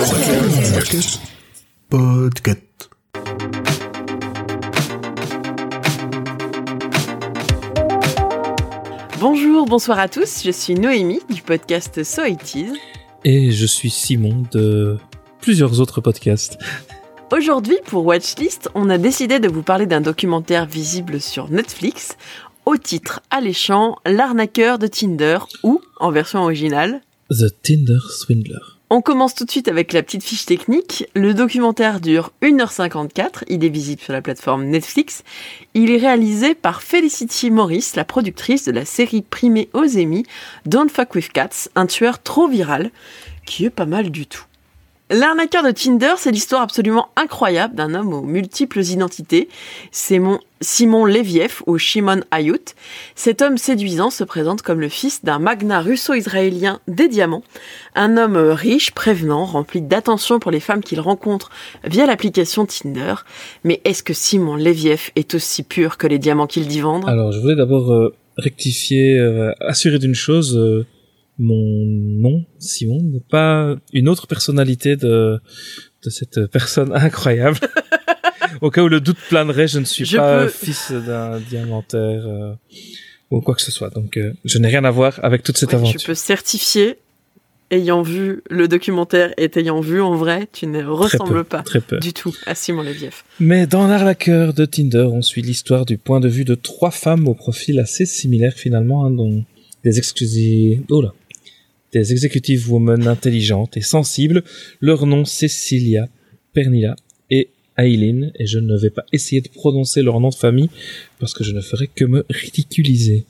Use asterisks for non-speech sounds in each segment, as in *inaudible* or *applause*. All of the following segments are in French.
Podcast. Podcast. Bonjour, bonsoir à tous, je suis Noémie du podcast So It Is. Et je suis Simon de plusieurs autres podcasts. Aujourd'hui, pour Watchlist, on a décidé de vous parler d'un documentaire visible sur Netflix au titre alléchant L'arnaqueur de Tinder ou, en version originale, The Tinder Swindler. On commence tout de suite avec la petite fiche technique. Le documentaire dure 1h54, il est visible sur la plateforme Netflix. Il est réalisé par Felicity Morris, la productrice de la série primée aux Emmy Don't Fuck With Cats, un tueur trop viral, qui est pas mal du tout. L'arnaqueur de Tinder, c'est l'histoire absolument incroyable d'un homme aux multiples identités. C'est mon Simon Leviev ou Shimon Ayut. Cet homme séduisant se présente comme le fils d'un magnat russo-israélien des diamants. Un homme riche, prévenant, rempli d'attention pour les femmes qu'il rencontre via l'application Tinder. Mais est-ce que Simon Leviev est aussi pur que les diamants qu'il dit vendre? Alors, je voulais d'abord euh, rectifier, euh, assurer d'une chose. euh, mon nom, Simon, n'est pas une autre personnalité de, de cette personne incroyable. *laughs* Au cas où le doute planerait, je ne suis Je pas peux- fils d'un diamantaire euh, ou quoi que ce soit. Donc, euh, je n'ai rien à voir avec toute cette Ouais, aventure. Je peux certifier, ayant vu le documentaire et t'ayant vu en vrai, tu ne Très ressembles peu, pas Très peu. du tout à Simon Leviev. Mais dans l'arnaqueur de Tinder, on suit l'histoire du point de vue de trois femmes au profil assez similaire finalement, hein, dont des exclusives, oh là, des executive women intelligentes et sensibles. Leur nom Cecilia, Pernilla et Aileen, et je ne vais pas essayer de prononcer leur nom de famille parce que je ne ferai que me ridiculiser.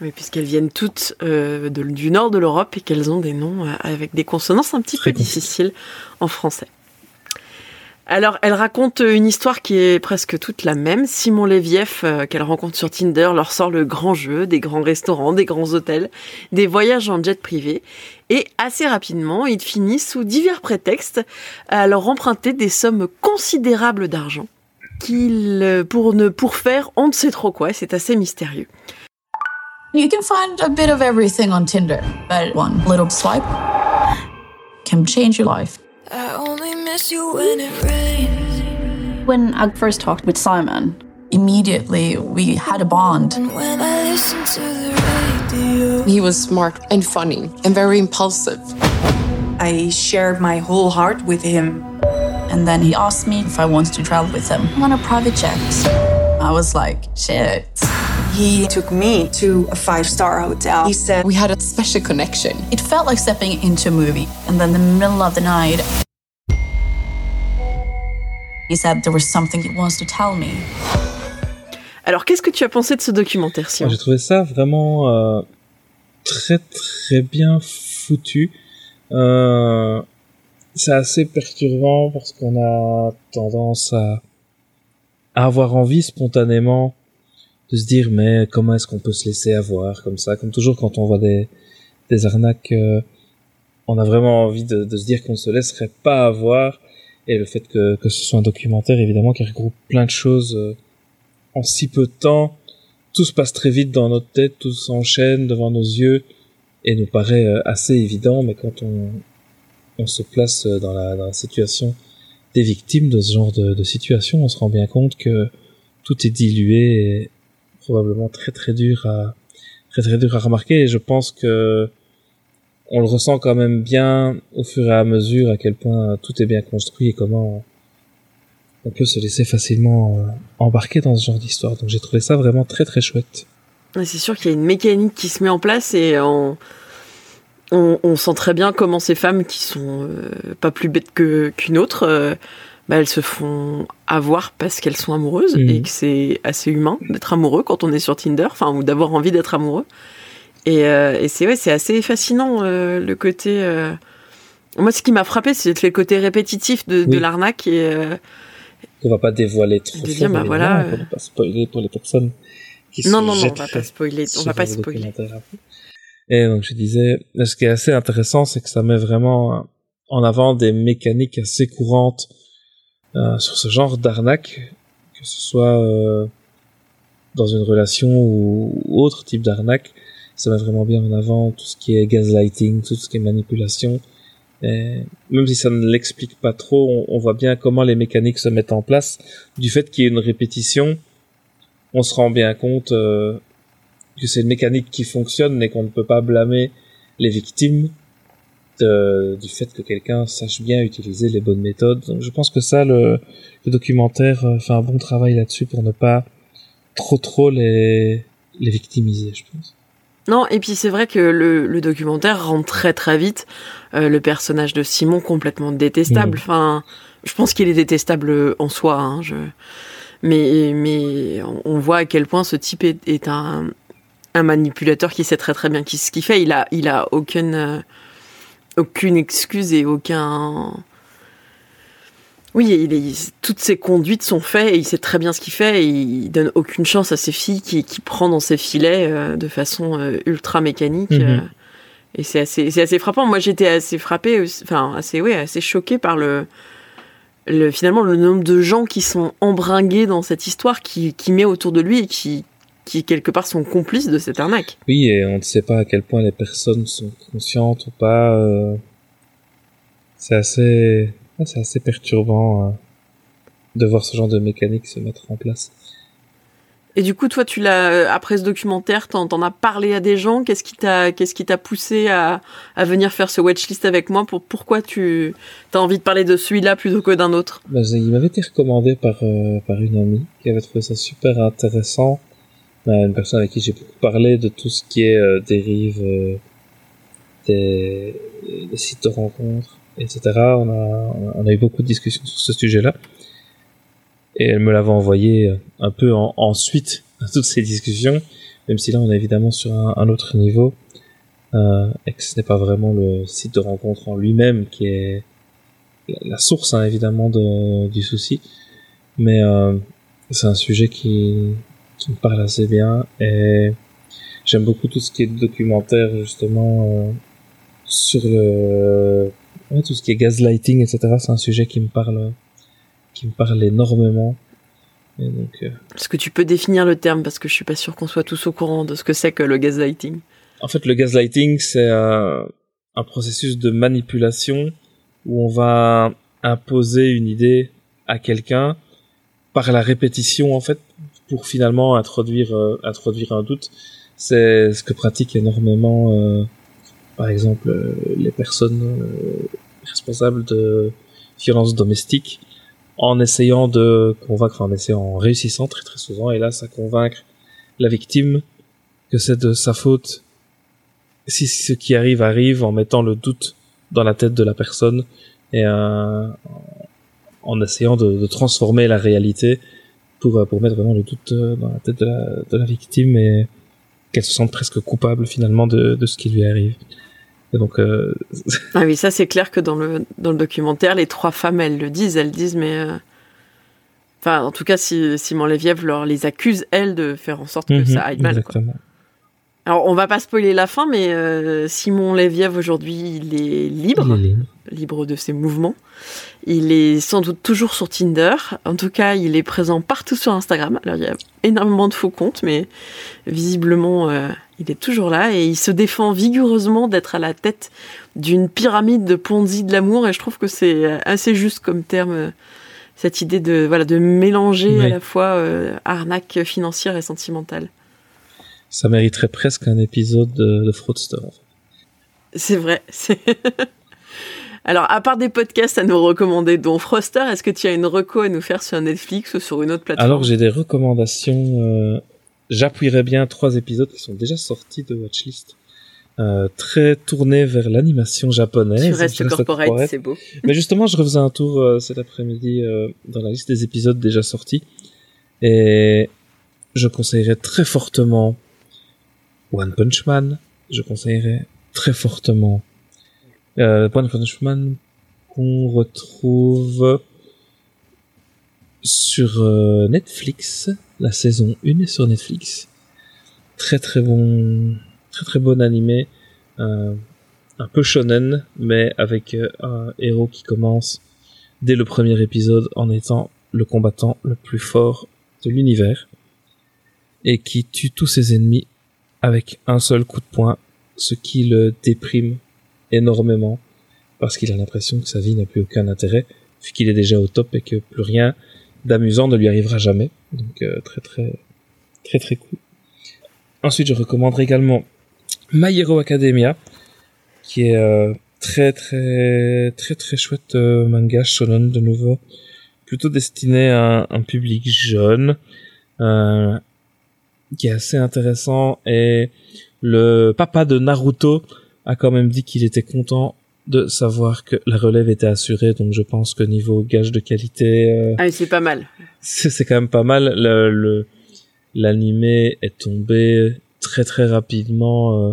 Oui, puisqu'elles viennent toutes euh, de- du nord de l'Europe et qu'elles ont des noms euh, avec des consonances un petit Très peu compliqué. difficiles en français. Alors, elle raconte une histoire qui est presque toute la même. Simon Leviev, euh, qu'elle rencontre sur Tinder, leur sort le grand jeu, des grands restaurants, des grands hôtels, des voyages en jet privé. Et assez rapidement, il finit sous divers prétextes à leur emprunter des sommes considérables d'argent. Qu'il, euh, pour ne, pour faire on ne sait trop quoi, et c'est assez mystérieux. You can find a bit of everything on Tinder, but one little swipe can change your life. I only miss you when it rains. When I first talked with Simon, immediately we had a bond. When I listen to the radio, He was smart and funny and very impulsive. I shared my whole heart with him. And then he asked me if I wanted to travel with him on a private jet. I was like, shit. He took me to a five star hotel. He said, We had a special connection. It felt like stepping into a movie. And then in the middle of the night, he said there was something he wants to tell me. Alors, qu'est-ce que tu as pensé de ce documentaire, Simon J'ai trouvé ça vraiment euh, très très bien foutu. Euh, c'est assez perturbant parce qu'on a tendance à, à avoir envie spontanément de se dire mais comment est-ce qu'on peut se laisser avoir comme ça? Comme toujours quand on voit des des arnaques euh, on a vraiment envie de, de se dire qu'on ne se laisserait pas avoir et le fait que, que ce soit un documentaire évidemment qui regroupe plein de choses euh, en si peu de temps tout se passe très vite dans notre tête, tout s'enchaîne devant nos yeux et nous paraît euh, assez évident, mais quand on, on se place euh, dans la, dans la situation des victimes de ce genre de, de situation, on se rend bien compte que tout est dilué et probablement très très dur à très très dur à remarquer. Et je pense que on le ressent quand même bien au fur et à mesure à quel point tout est bien construit et comment on peut se laisser facilement euh, embarquer dans ce genre d'histoire. Donc j'ai trouvé ça vraiment très très chouette. C'est sûr qu'il y a une mécanique qui se met en place et on, on, on sent très bien comment ces femmes qui sont euh, pas plus bêtes qu'une autre, euh, bah, elles se font avoir parce qu'elles sont amoureuses Mhm. et que c'est assez humain d'être amoureux quand on est sur Tinder, enfin ou d'avoir envie d'être amoureux. Et, euh, et c'est ouais, c'est assez fascinant euh, le côté. euh, Moi, ce qui m'a frappé, c'est le côté répétitif de, de l'arnaque et euh, On va pas dévoiler trop fort, dire, bah voilà, euh, ne pas spoiler pour les personnes qui se non, non, non, on va pas spoiler, on va pas le spoiler. Et donc je disais, ce qui est assez intéressant, c'est que ça met vraiment en avant des mécaniques assez courantes euh, sur ce genre d'arnaque, que ce soit euh, dans une relation ou, ou autre type d'arnaque. Ça met vraiment bien en avant tout ce qui est gaslighting, tout ce qui est manipulation, Et même si ça ne l'explique pas trop, on, voit bien comment les mécaniques se mettent en place. Du fait qu'il y ait une répétition, on se rend bien compte euh, que c'est une mécanique qui fonctionne et qu'on ne peut pas blâmer les victimes de- du fait que quelqu'un sache bien utiliser les bonnes méthodes. Donc je pense que ça, le, documentaire euh, fait un bon travail là-dessus pour ne pas trop trop les victimiser, je pense. Non, et puis c'est vrai que le, le documentaire rend très très vite euh, le personnage de Simon complètement détestable. Mhm. Enfin, je pense qu'il est détestable en soi. Hein, je... mais, mais on- voit à quel point ce type est, est un, un manipulateur qui sait très très bien qui- ce qu'il fait. Il a, il a aucune, euh, aucune excuse et aucun. Oui, il est, toutes ses conduites sont faites et il sait très bien ce qu'il fait et il donne aucune chance à ses filles qui, qui prend dans ses filets euh, de façon euh, ultra mécanique. Mhm. euh, et c'est assez, assez frappant. Moi, j'étais assez frappée, enfin, assez, ouais, assez choquée par le, le, finalement, le nombre de gens qui sont embringués dans cette histoire, qui, qui met autour de lui et qui, qui, quelque part, sont complices de cette arnaque. Oui, et on ne sait pas à quel point les personnes sont conscientes ou pas. euh, C'est assez, c'est assez perturbant euh, de voir ce genre de mécanique se mettre en place. Et du coup, toi, tu l'as, euh, après ce documentaire, t'en, t'en as parlé à des gens? Qu'est-ce qui t'a, qu'est-ce qui t'a poussé à, à venir faire ce watchlist avec moi pour, pourquoi tu, t'as envie de parler de celui-là plutôt que d'un autre? Bah, il m'avait été recommandé par euh, par une amie qui avait trouvé ça super intéressant. Bah, une personne avec qui j'ai beaucoup parlé de tout ce qui est euh, dérive euh, des, des sites de rencontres, etc. On a on a eu beaucoup de discussions sur ce sujet-là. Et elle me l'avait envoyé euh, un peu en, en suite à toutes ces discussions, même si là on est évidemment sur un, autre niveau. Euh, et que ce n'est pas vraiment le site de rencontre en lui-même qui est la- la source hein, évidemment de, du souci, mais euh, c'est un sujet qui, qui me parle assez bien et j'aime beaucoup tout ce qui est documentaire justement euh, sur le ouais, tout ce qui est gaslighting etc. C'est un sujet qui me parle qui me parle énormément. Et donc, euh, Est-ce que tu peux définir le terme? Parce que je suis pas sûre qu'on soit tous au courant de ce que c'est que le gaslighting. En fait, le gaslighting, c'est un, un processus de manipulation où on va imposer une idée à quelqu'un par la répétition, en fait, pour finalement introduire, euh, introduire un doute. C'est ce que pratiquent énormément, euh, par exemple, euh, les personnes euh, responsables de violences domestiques en essayant de convaincre, en essayant, en réussissant très très souvent, hélas, à convaincre la victime que c'est de sa faute si ce qui arrive arrive en mettant le doute dans la tête de la personne et euh, en essayant de, de transformer la réalité pour, euh, pour mettre vraiment le doute dans la tête de la, de la victime et qu'elle se sente presque coupable finalement de, de ce qui lui arrive. Et donc, euh, Ah oui, ça c'est clair que dans le, dans le documentaire, les trois femmes, elles le disent, elles disent, mais... euh, Enfin, en tout cas, si Simon Léviev leur les accuse, elles, de faire en sorte que mhm, ça aille mal. Quoi. exactement. Alors, on va pas spoiler la fin, mais euh, Simon Léviev, aujourd'hui, il est libre. Il est libre. libre de ses mouvements. Il est sans doute toujours sur Tinder. En tout cas, il est présent partout sur Instagram. Alors, il y a énormément de faux comptes, mais visiblement, euh, il est toujours là et il se défend vigoureusement d'être à la tête d'une pyramide de Ponzi de l'amour. Et je trouve que c'est assez juste comme terme, euh, cette idée de, voilà, de mélanger à la fois euh, arnaque financière et sentimentale. Ça mériterait presque un épisode de, de Fraudster. C'est vrai. *laughs* Alors, à part des podcasts à nous recommander, dont Froster, est-ce que tu as une reco à nous faire sur Netflix ou sur une autre plateforme? Alors j'ai des recommandations. Euh, J'appuierais bien trois épisodes qui sont déjà sortis de Watchlist. Euh, très tournés vers l'animation japonaise. Tu restes reste corporate, corporate. c'est beau. *laughs* Mais justement, je refaisais un tour euh, cet après-midi euh, dans la liste des épisodes déjà sortis. Et je conseillerais très fortement One Punch Man. Je conseillerais très fortement euh, One Punch Man qu'on retrouve sur euh, Netflix. La saison 1 est sur Netflix. Très très bon, très très bon animé. Euh, un peu shonen, mais avec euh, un héros qui commence dès le premier épisode en étant le combattant le plus fort de l'univers et qui tue tous ses ennemis avec un seul coup de poing, ce qui le déprime énormément parce qu'il a l'impression que sa vie n'a plus aucun intérêt, vu qu'il est déjà au top et que plus rien d'amusant ne lui arrivera jamais. Donc euh, très très très très cool. Ensuite, je recommanderai également My Hero Academia, qui est euh, très très très très chouette euh, manga shonen de nouveau, plutôt destiné à un, public jeune, euh, qui est assez intéressant et le papa de Naruto a quand même dit qu'il était content de savoir que la relève était assurée, donc je pense que niveau gage de qualité, euh, ah, c'est pas mal. C'est quand même pas mal. Le l'animé est tombé très très rapidement euh,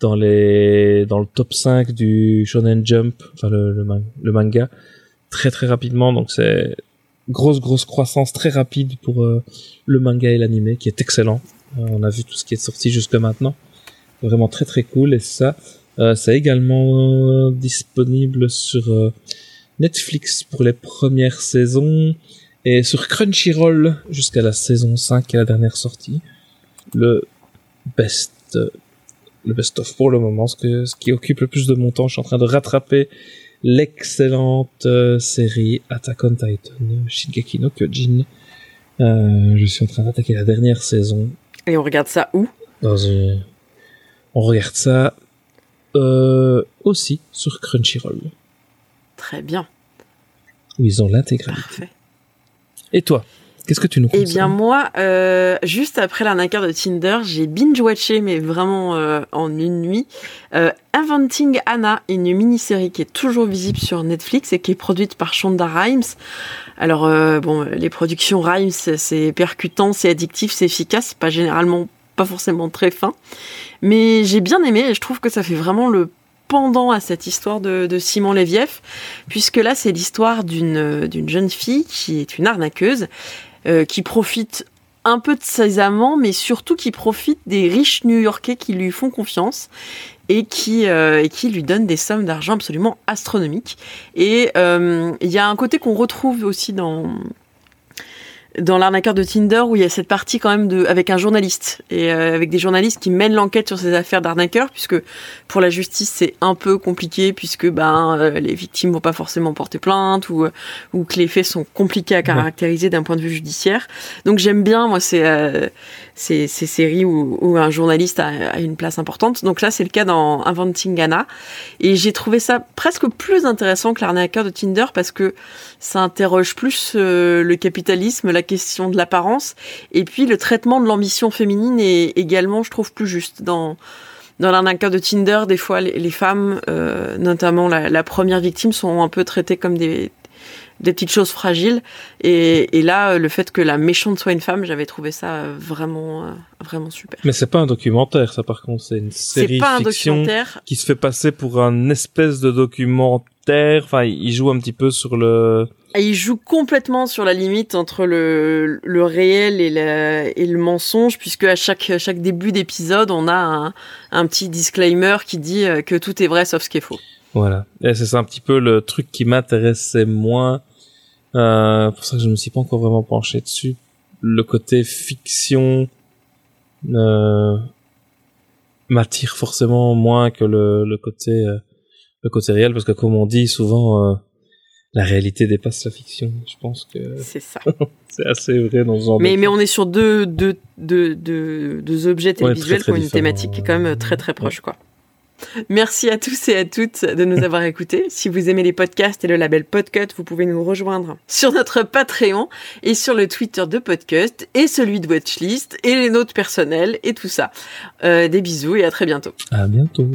dans les dans le top 5 du Shonen Jump, enfin le, le, manga, très très rapidement. Donc c'est grosse grosse croissance très rapide pour euh, le manga et l'animé qui est excellent. Euh, on a vu tout ce qui est sorti jusque maintenant, vraiment très très cool et ça c'est également disponible sur Netflix pour les premières saisons et sur Crunchyroll jusqu'à la saison 5 et la dernière sortie. Le best le best-of pour le moment, ce, que, ce qui occupe le plus de mon temps. Je suis en train de rattraper l'excellente euh, série Attack on Titan, Shingeki no Kyojin. Euh, je suis en train d'attaquer la dernière saison. Et on regarde ça où? Dans une... On regarde ça euh, aussi sur Crunchyroll. Très bien. Où ils ont l'intégralité. Parfait. Et toi Qu'est-ce que tu nous conseilles? Eh bien moi, euh, juste après l'arnaqueur de Tinder, j'ai binge-watché, mais vraiment euh, en une nuit, euh, Inventing Anna, une mini-série qui est toujours visible sur Netflix et qui est produite par Shonda Rhimes. Alors bon, les productions Rhimes, c'est percutant, c'est addictif, c'est efficace, pas généralement pas forcément très fin, mais j'ai bien aimé et je trouve que ça fait vraiment le pendant à cette histoire de, Simon Lévieff, puisque là c'est l'histoire d'une d'une jeune fille qui est une arnaqueuse euh, qui profite un peu de ses amants, mais surtout qui profite des riches New-Yorkais qui lui font confiance et qui, euh, lui donnent des sommes d'argent absolument astronomiques. Et euh, il y a un côté qu'on retrouve aussi dans, dans l'arnaqueur de Tinder où il y a cette partie quand même de avec un journaliste et euh, avec des journalistes qui mènent l'enquête sur ces affaires d'arnaqueur puisque pour la justice c'est un peu compliqué puisque ben euh, les victimes vont pas forcément porter plainte ou euh, ou que les faits sont compliqués à caractériser d'un point de vue judiciaire. Donc j'aime bien moi c'est ces, ces séries où, où, un journaliste a, a, une place importante. Donc là, c'est le cas dans Inventing Anna. Et j'ai trouvé ça presque plus intéressant que l'arnaqueur de Tinder parce que ça interroge plus euh, le capitalisme, la question de l'apparence, et puis le traitement de l'ambition féminine est également, je trouve, plus juste. Dans dans l'arnaqueur de Tinder, des fois, les, femmes, euh, notamment la, la, première victime, sont un peu traitées comme des, des petites choses fragiles. Et, et, là, le fait que la méchante soit une femme, j'avais trouvé ça vraiment, vraiment super. Mais c'est pas un documentaire, ça par contre, c'est une série pas fiction un documentaire. qui se fait passer pour un espèce de documentaire. Enfin, il joue un petit peu sur le. Il joue complètement sur la limite entre le, le réel et, la, et le mensonge, puisque à chaque, chaque début d'épisode, on a un, un petit disclaimer qui dit que tout est vrai sauf ce qui est faux. Voilà. Et c'est un petit peu le truc qui m'intéressait moins euh, pour ça que je me suis pas encore vraiment penché dessus. Le côté fiction euh, m'attire forcément moins que le, le côté euh, le côté réel parce que comme on dit souvent euh, la réalité dépasse la fiction. Je pense que c'est ça. *laughs* c'est assez vrai dans ce genre. Mais mais on est sur deux deux deux deux, deux objets télévisuels ouais, qui ont une thématique qui est quand même très très proche ouais. quoi. Merci à tous et à toutes de nous avoir écoutés. Si vous aimez les podcasts et le label Podcut, vous pouvez nous rejoindre sur notre Patreon et sur le Twitter de Podcast et celui de Watchlist et les notes personnelles et tout ça. Euh, des bisous et à très bientôt. À bientôt.